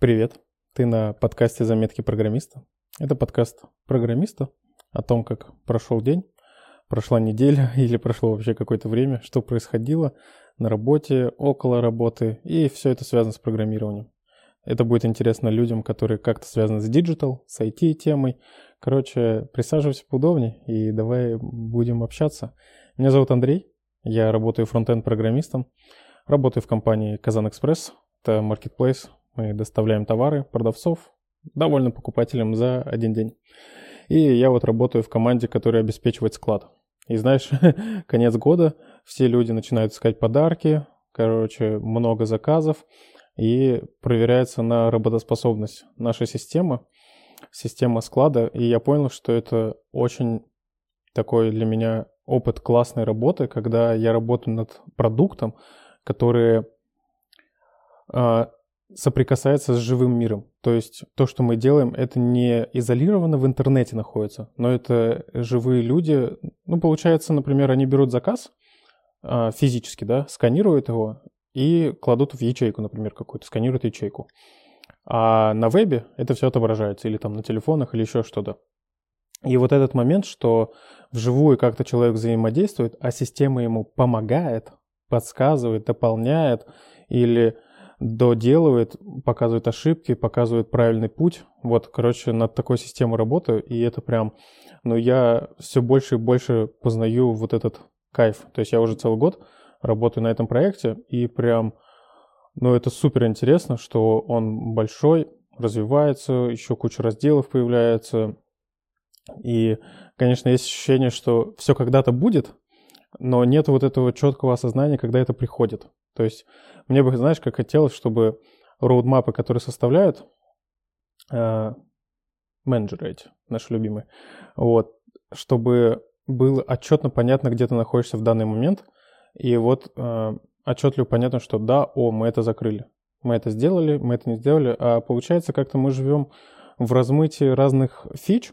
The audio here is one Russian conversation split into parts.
Привет, ты на подкасте «Заметки программиста». Это подкаст программиста о том, как прошел день, прошла неделя или прошло вообще какое-то время, что происходило на работе, около работы, и все это связано с программированием. Это будет интересно людям, которые как-то связаны с digital, с IT-темой. Короче, присаживайся поудобнее и давай будем общаться. Меня зовут Андрей, я работаю фронтенд-программистом, работаю в компании Казан Экспресс, это marketplace мы доставляем товары, продавцов, довольно покупателям за один день. И я вот работаю в команде, которая обеспечивает склад. И знаешь, конец года, все люди начинают искать подарки, короче, много заказов, и проверяется на работоспособность наша система, система склада. И я понял, что это очень такой для меня опыт классной работы, когда я работаю над продуктом, который а, соприкасается с живым миром. То есть то, что мы делаем, это не изолированно в интернете находится, но это живые люди. Ну, получается, например, они берут заказ а, физически, да, сканируют его и кладут в ячейку, например, какую-то, сканируют ячейку. А на вебе это все отображается, или там на телефонах, или еще что-то. И вот этот момент, что вживую как-то человек взаимодействует, а система ему помогает, подсказывает, дополняет, или доделывает, показывает ошибки, показывает правильный путь. Вот, короче, над такой системой работаю, и это прям, ну, я все больше и больше познаю вот этот кайф. То есть я уже целый год работаю на этом проекте, и прям, ну, это супер интересно, что он большой, развивается, еще куча разделов появляется. И, конечно, есть ощущение, что все когда-то будет, но нет вот этого четкого осознания, когда это приходит. То есть мне бы, знаешь, как хотелось, чтобы роудмапы, которые составляют э, менеджеры эти, наши любимые, вот, чтобы было отчетно понятно, где ты находишься в данный момент, и вот э, отчетливо понятно, что да, о, мы это закрыли, мы это сделали, мы это не сделали, а получается как-то мы живем в размытии разных фич,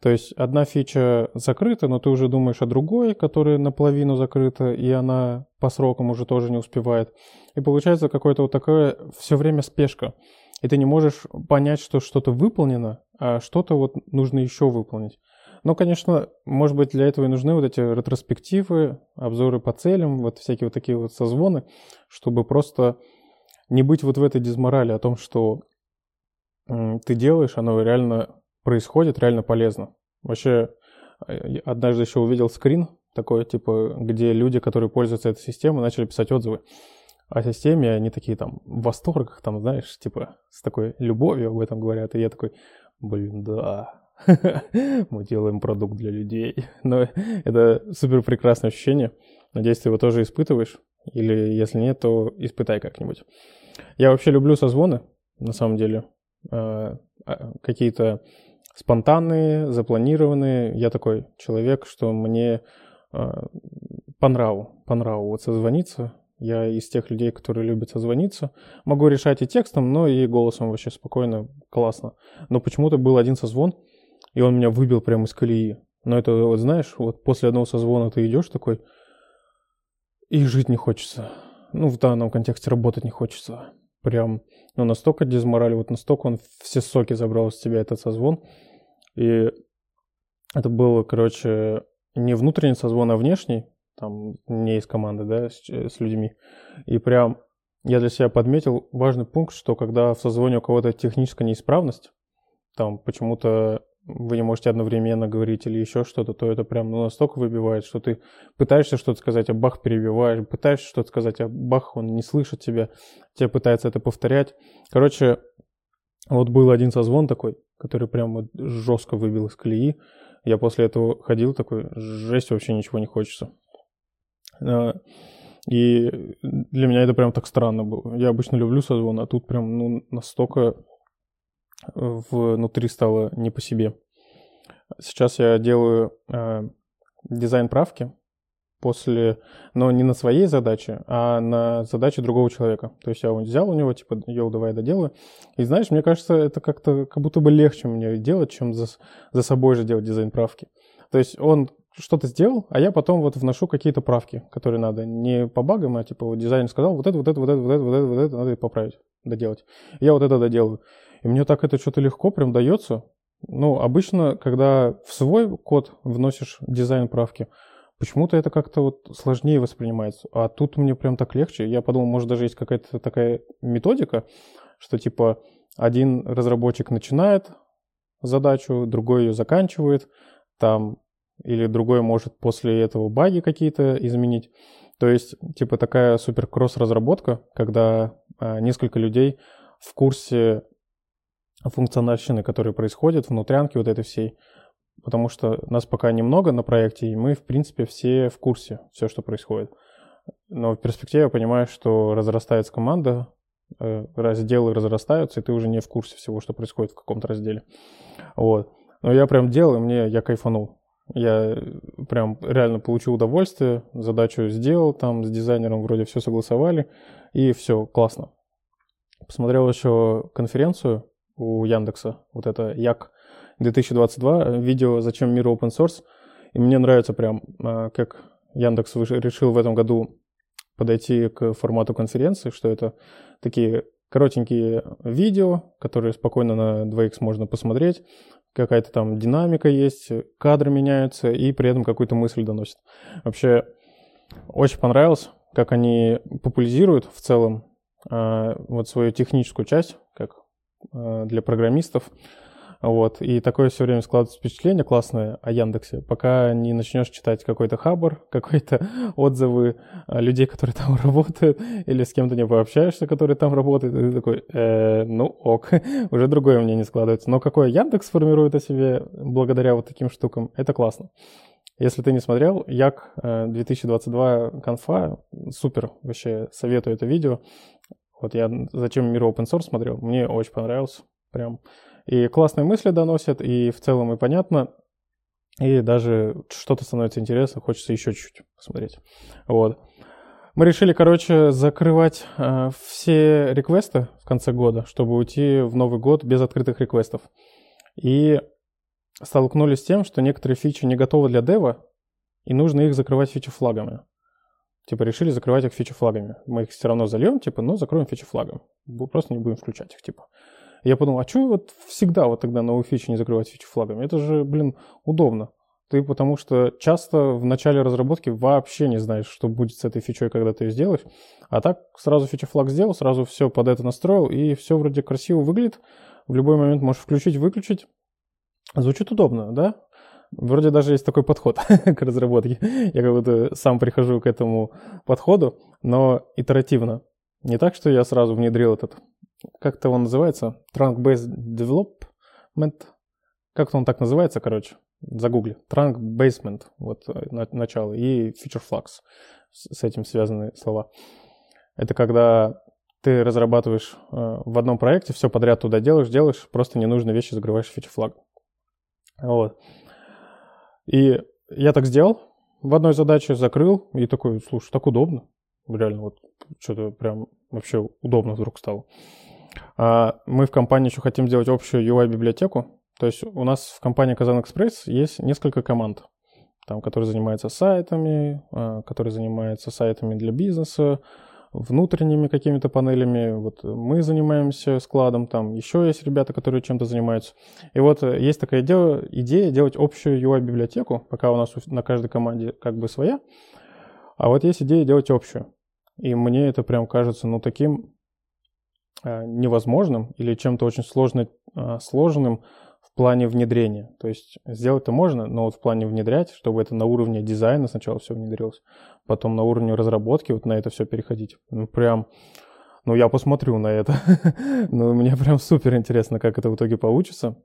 то есть одна фича закрыта, но ты уже думаешь о другой, которая наполовину закрыта, и она по срокам уже тоже не успевает. И получается какое-то вот такое все время спешка. И ты не можешь понять, что что-то выполнено, а что-то вот нужно еще выполнить. Но, конечно, может быть, для этого и нужны вот эти ретроспективы, обзоры по целям, вот всякие вот такие вот созвоны, чтобы просто не быть вот в этой дизморали о том, что ты делаешь, оно реально происходит, реально полезно. Вообще, э, однажды еще увидел скрин такой, типа, где люди, которые пользуются этой системой, начали писать отзывы о системе, они такие там в восторгах, там, знаешь, типа, с такой любовью об этом говорят, и я такой, блин, да, мы делаем продукт для людей. Но это супер прекрасное ощущение. Надеюсь, ты его тоже испытываешь. Или если нет, то испытай как-нибудь. Я вообще люблю созвоны, на самом деле. А, а, какие-то спонтанные, запланированные. Я такой человек, что мне э, по нраву, по нраву вот созвониться. Я из тех людей, которые любят созвониться. Могу решать и текстом, но и голосом вообще спокойно, классно. Но почему-то был один созвон, и он меня выбил прямо из колеи. Но это, вот знаешь, вот после одного созвона ты идешь такой, и жить не хочется. Ну, в данном контексте работать не хочется. Прям, ну, настолько дезмораль, вот настолько он все соки забрал из тебя, этот созвон, и это было, короче, не внутренний созвон, а внешний, там, не из команды, да, с, с людьми. И прям я для себя подметил важный пункт, что когда в созвоне у кого-то техническая неисправность, там почему-то вы не можете одновременно говорить или еще что-то, то это прям ну, настолько выбивает, что ты пытаешься что-то сказать, а бах перебиваешь, пытаешься что-то сказать, а бах он не слышит тебя, тебе пытается это повторять. Короче, вот был один созвон такой, который прям вот жестко выбил из колеи. Я после этого ходил такой, жесть, вообще ничего не хочется. А, и для меня это прям так странно было. Я обычно люблю созвон, а тут прям ну, настолько внутри стало не по себе. Сейчас я делаю э, дизайн правки после, но не на своей задаче, а на задаче другого человека. То есть я взял у него, типа, йоу, давай доделаю. И знаешь, мне кажется, это как-то как будто бы легче мне делать, чем за, за собой же делать дизайн правки. То есть он что-то сделал, а я потом вот вношу какие-то правки, которые надо. Не по багам, а типа вот дизайнер сказал, вот это, вот это, вот это, вот это, вот это, вот это надо поправить, доделать. Я вот это доделаю. И мне так это что-то легко прям дается. Ну, обычно, когда в свой код вносишь дизайн правки, почему-то это как-то вот сложнее воспринимается. А тут мне прям так легче. Я подумал, может, даже есть какая-то такая методика, что типа один разработчик начинает задачу, другой ее заканчивает, там или другой может после этого баги какие-то изменить. То есть, типа такая супер кросс-разработка, когда а, несколько людей в курсе функциональщины, которая происходит, внутрянки вот этой всей. Потому что нас пока немного на проекте, и мы, в принципе, все в курсе, все, что происходит. Но в перспективе я понимаю, что разрастается команда, э, разделы разрастаются, и ты уже не в курсе всего, что происходит в каком-то разделе. Вот. Но я прям делал, и мне я кайфанул. Я прям реально получил удовольствие, задачу сделал, там с дизайнером вроде все согласовали, и все, классно. Посмотрел еще конференцию у Яндекса, вот это Як 2022, видео «Зачем мир open source?», и мне нравится прям, а, как Яндекс решил в этом году подойти к формату конференции, что это такие коротенькие видео, которые спокойно на 2х можно посмотреть, какая-то там динамика есть, кадры меняются, и при этом какую-то мысль доносят. Вообще, очень понравилось, как они популяризируют в целом э, вот свою техническую часть, как э, для программистов. Вот. И такое все время складывается впечатление классное о Яндексе, пока не начнешь читать какой-то хабар, какие-то отзывы людей, которые там работают, или с кем-то не пообщаешься, который там работает, и ты такой, э, ну ок, уже другое мнение складывается. Но какое Яндекс формирует о себе благодаря вот таким штукам, это классно. Если ты не смотрел, Як 2022 конфа, супер, вообще советую это видео. Вот я зачем мир open source смотрел, мне очень понравился, прям и классные мысли доносят, и в целом и понятно, и даже что-то становится интересно, хочется еще чуть-чуть посмотреть. Вот. Мы решили, короче, закрывать э, все реквесты в конце года, чтобы уйти в Новый год без открытых реквестов. И столкнулись с тем, что некоторые фичи не готовы для дева, и нужно их закрывать фичи-флагами. Типа решили закрывать их фичи-флагами. Мы их все равно зальем, типа, но закроем фичи-флагом. Просто не будем включать их, типа. Я подумал, а что вот всегда вот тогда новые фичи не закрывать фичи флагами? Это же, блин, удобно. Ты потому что часто в начале разработки вообще не знаешь, что будет с этой фичой, когда ты ее сделаешь. А так сразу фичи флаг сделал, сразу все под это настроил, и все вроде красиво выглядит. В любой момент можешь включить, выключить. Звучит удобно, да? Вроде даже есть такой подход к разработке. Я как будто сам прихожу к этому подходу, но итеративно. Не так, что я сразу внедрил этот как-то он называется, Trunk-Based Development, как-то он так называется, короче, загугли, Trunk Basement, вот э, начало, и Feature Flux, с этим связаны слова. Это когда ты разрабатываешь э, в одном проекте, все подряд туда делаешь, делаешь, просто ненужные вещи закрываешь feature flag. Вот. И я так сделал, в одной задаче закрыл, и такой, слушай, так удобно. Реально, вот что-то прям вообще удобно вдруг стало. А мы в компании еще хотим сделать общую UI-библиотеку. То есть у нас в компании Казан Экспресс есть несколько команд, там, которые занимаются сайтами, а, которые занимаются сайтами для бизнеса, внутренними какими-то панелями. Вот мы занимаемся складом, там еще есть ребята, которые чем-то занимаются. И вот э, есть такая идея, идея делать общую UI-библиотеку, пока у нас на каждой команде как бы своя. А вот есть идея делать общую. И мне это прям кажется, ну, таким э, невозможным или чем-то очень э, сложным в плане внедрения. То есть сделать-то можно, но вот в плане внедрять, чтобы это на уровне дизайна сначала все внедрилось, потом на уровне разработки вот на это все переходить. Ну, прям, ну, я посмотрю на это. ну, мне прям супер интересно, как это в итоге получится.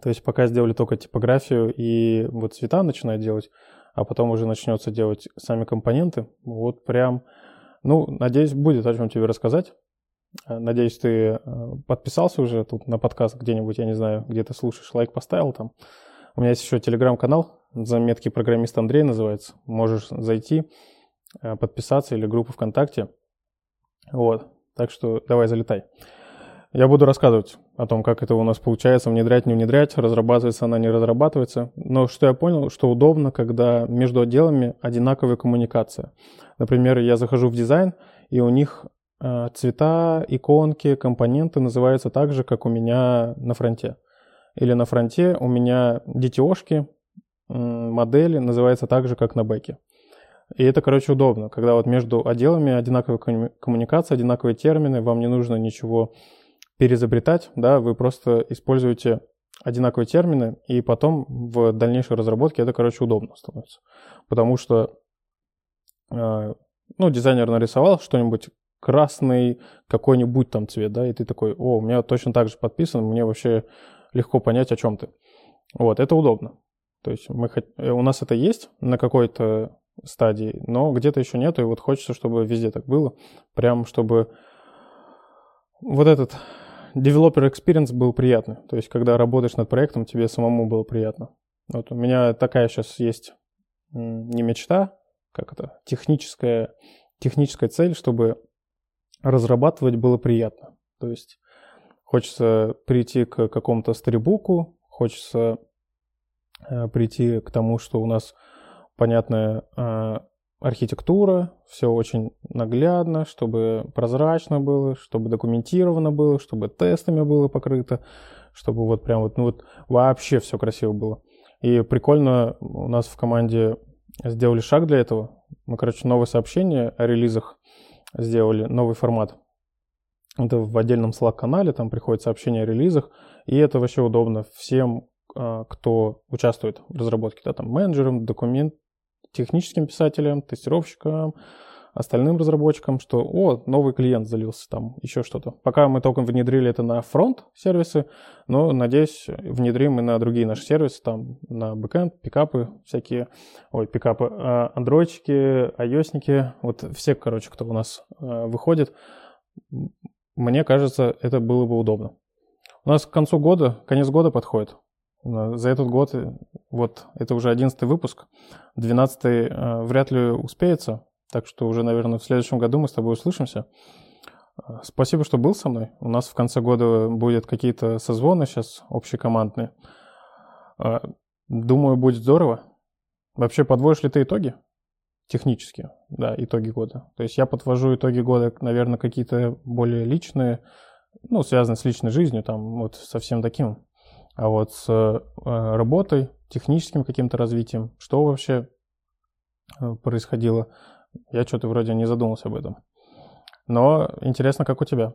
То есть пока сделали только типографию и вот цвета начинают делать, а потом уже начнется делать сами компоненты. Вот прям ну, надеюсь, будет о чем тебе рассказать. Э, надеюсь, ты э, подписался уже тут на подкаст где-нибудь, я не знаю, где ты слушаешь, лайк поставил там. У меня есть еще телеграм-канал, заметки программист Андрей называется. Можешь зайти, э, подписаться или группу ВКонтакте. Вот, так что давай залетай. Я буду рассказывать о том, как это у нас получается, внедрять, не внедрять, разрабатывается она, не разрабатывается. Но что я понял, что удобно, когда между отделами одинаковая коммуникация. Например, я захожу в дизайн, и у них цвета, иконки, компоненты называются так же, как у меня на фронте. Или на фронте у меня DTO-шки, модели называются так же, как на бэке. И это, короче, удобно, когда вот между отделами одинаковая коммуникация, одинаковые термины, вам не нужно ничего переизобретать, да, вы просто используете одинаковые термины, и потом в дальнейшей разработке это, короче, удобно становится. Потому что, э, ну, дизайнер нарисовал что-нибудь красный, какой-нибудь там цвет, да, и ты такой, о, у меня точно так же подписан, мне вообще легко понять, о чем ты. Вот, это удобно. То есть мы, э, у нас это есть на какой-то стадии, но где-то еще нету, и вот хочется, чтобы везде так было, прям чтобы вот этот developer experience был приятный. То есть, когда работаешь над проектом, тебе самому было приятно. Вот у меня такая сейчас есть не мечта, как это, техническая, техническая цель, чтобы разрабатывать было приятно. То есть хочется прийти к какому-то сторибуку, хочется э, прийти к тому, что у нас понятная э, архитектура, все очень наглядно, чтобы прозрачно было, чтобы документировано было, чтобы тестами было покрыто, чтобы вот прям вот, ну вот вообще все красиво было. И прикольно у нас в команде сделали шаг для этого. Мы, короче, новое сообщение о релизах сделали, новый формат. Это в отдельном Slack-канале, там приходит сообщение о релизах, и это вообще удобно всем, а, кто участвует в разработке, да, там менеджерам, документ, техническим писателям, тестировщикам, остальным разработчикам, что, о, новый клиент залился, там еще что-то. Пока мы только внедрили это на фронт сервисы, но, надеюсь, внедрим и на другие наши сервисы, там, на бэкэнд, пикапы всякие, ой, пикапы, а, андроидчики, айосники, вот все, короче, кто у нас а, выходит, мне кажется, это было бы удобно. У нас к концу года, конец года подходит. За этот год, э, вот это уже 11 выпуск, 12 э, вряд ли успеется, так что уже, наверное, в следующем году мы с тобой услышимся. Э, спасибо, что был со мной. У нас в конце года будет какие-то созвоны сейчас общекомандные. Думаю, будет здорово. Вообще, подводишь ли ты итоги? Технически, да, итоги года. То есть я подвожу итоги года, наверное, какие-то более личные, ну, связанные с личной жизнью, там, вот совсем таким а вот с э, работой, техническим каким-то развитием, что вообще э, происходило, я что-то вроде не задумался об этом. Но интересно, как у тебя.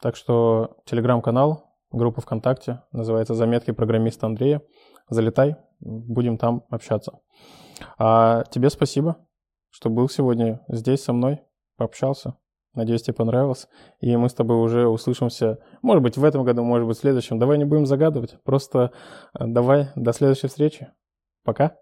Так что телеграм-канал, группа ВКонтакте, называется «Заметки программиста Андрея». Залетай, будем там общаться. А тебе спасибо, что был сегодня здесь со мной, пообщался. Надеюсь, тебе понравилось. И мы с тобой уже услышимся, может быть, в этом году, может быть, в следующем. Давай не будем загадывать. Просто э, давай до следующей встречи. Пока.